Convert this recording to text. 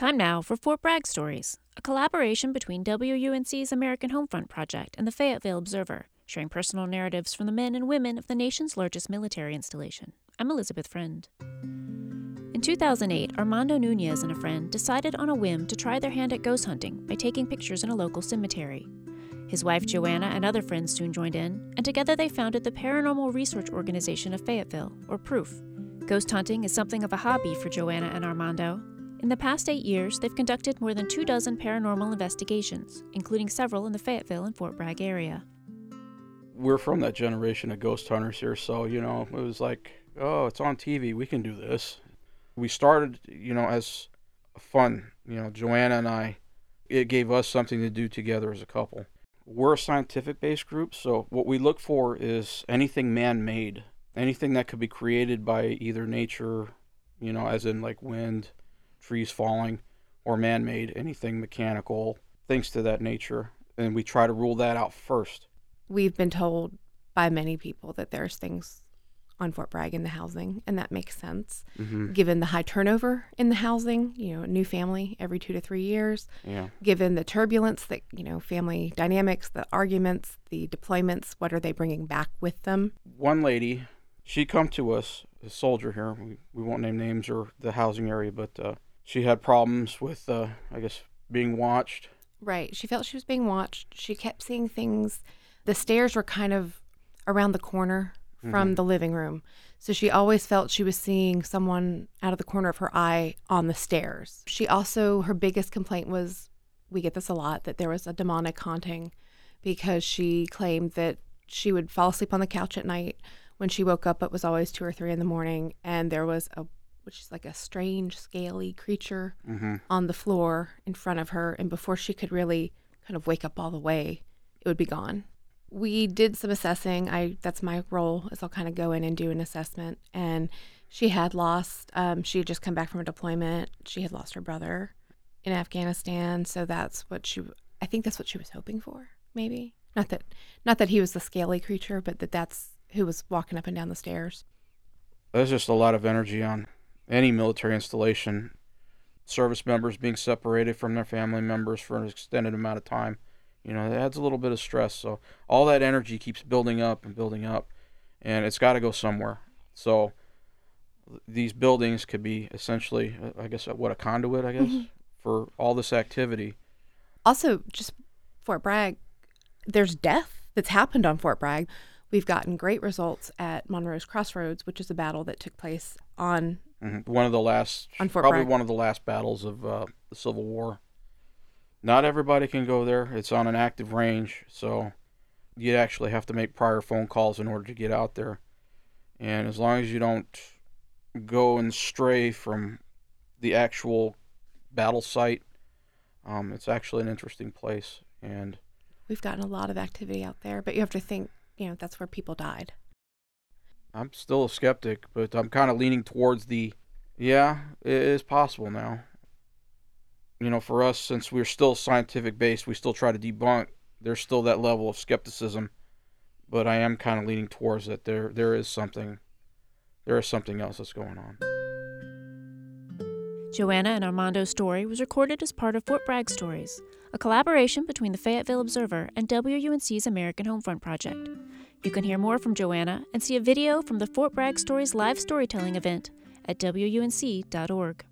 Time now for Fort Bragg Stories, a collaboration between WUNC's American Homefront Project and the Fayetteville Observer, sharing personal narratives from the men and women of the nation's largest military installation. I'm Elizabeth Friend. In 2008, Armando Nunez and a friend decided on a whim to try their hand at ghost hunting by taking pictures in a local cemetery. His wife Joanna and other friends soon joined in, and together they founded the Paranormal Research Organization of Fayetteville, or PROOF. Ghost hunting is something of a hobby for Joanna and Armando. In the past eight years, they've conducted more than two dozen paranormal investigations, including several in the Fayetteville and Fort Bragg area. We're from that generation of ghost hunters here, so, you know, it was like, oh, it's on TV, we can do this. We started, you know, as fun, you know, Joanna and I, it gave us something to do together as a couple. We're a scientific based group, so what we look for is anything man made, anything that could be created by either nature, you know, as in like wind, trees falling, or man made, anything mechanical, things to that nature. And we try to rule that out first. We've been told by many people that there's things on Fort Bragg in the housing, and that makes sense Mm-hmm. given the high turnover in the housing. You know, a new family every two to three years. Yeah. Given the turbulence that you know, family dynamics, the arguments, the deployments. What are they bringing back with them? One lady, she come to us, a soldier here. We, we won't name names or the housing area, but uh, she had problems with, uh, I guess, being watched. Right. She felt she was being watched. She kept seeing things. The stairs were kind of around the corner from the living room. So she always felt she was seeing someone out of the corner of her eye on the stairs. She also, her biggest complaint was we get this a lot that there was a demonic haunting because she claimed that she would fall asleep on the couch at night. When she woke up, it was always two or three in the morning, and there was a which is like a strange, scaly creature Mm-hmm. on the floor in front of her and before she could really kind of wake up all the way it would be gone. We did some assessing. I that's my role is i'll kind of go in and do an assessment. And she had lost um, she had just come back from a deployment. She had lost her brother in afghanistan. So that's what she i think that's what she was hoping for maybe. Not that not that he was the scaly creature but that that's who was walking up and down the stairs. There's just a lot of energy on any military installation. Service members being separated from their family members for an extended amount of time. You know, it adds a little bit of stress. So all that energy keeps building up and building up, and it's got to go somewhere. So these buildings could be essentially, I guess, what a conduit, I guess, mm-hmm. for all this activity. Also, just Fort Bragg, there's death that's happened on Fort Bragg. We've gotten great results at Monroe's Crossroads, which is a battle that took place on. Mhm. One of the last, On probably Bragg. one of the last battles of uh, the Civil War. Not everybody can go there. It's on an active range, so you'd actually have to make prior phone calls in order to get out there. And as long as you don't go and stray from the actual battle site, um, it's actually an interesting place. And We've gotten a lot of activity out there, but you have to think, you know, that's where people died. I'm still a skeptic, but I'm kind of leaning towards the, yeah, it is possible now. You know, for us, since we're still scientific based, we still try to debunk. There's still that level of skepticism, but I am kind of leaning towards that. There, there is something, there is something else that's going on. Joanna and Armando's story was recorded as part of Fort Bragg Stories, a collaboration between the Fayetteville Observer and WUNC's American Homefront Project. You can hear more from Joanna and see a video from the Fort Bragg Stories live storytelling event at WUNC.org.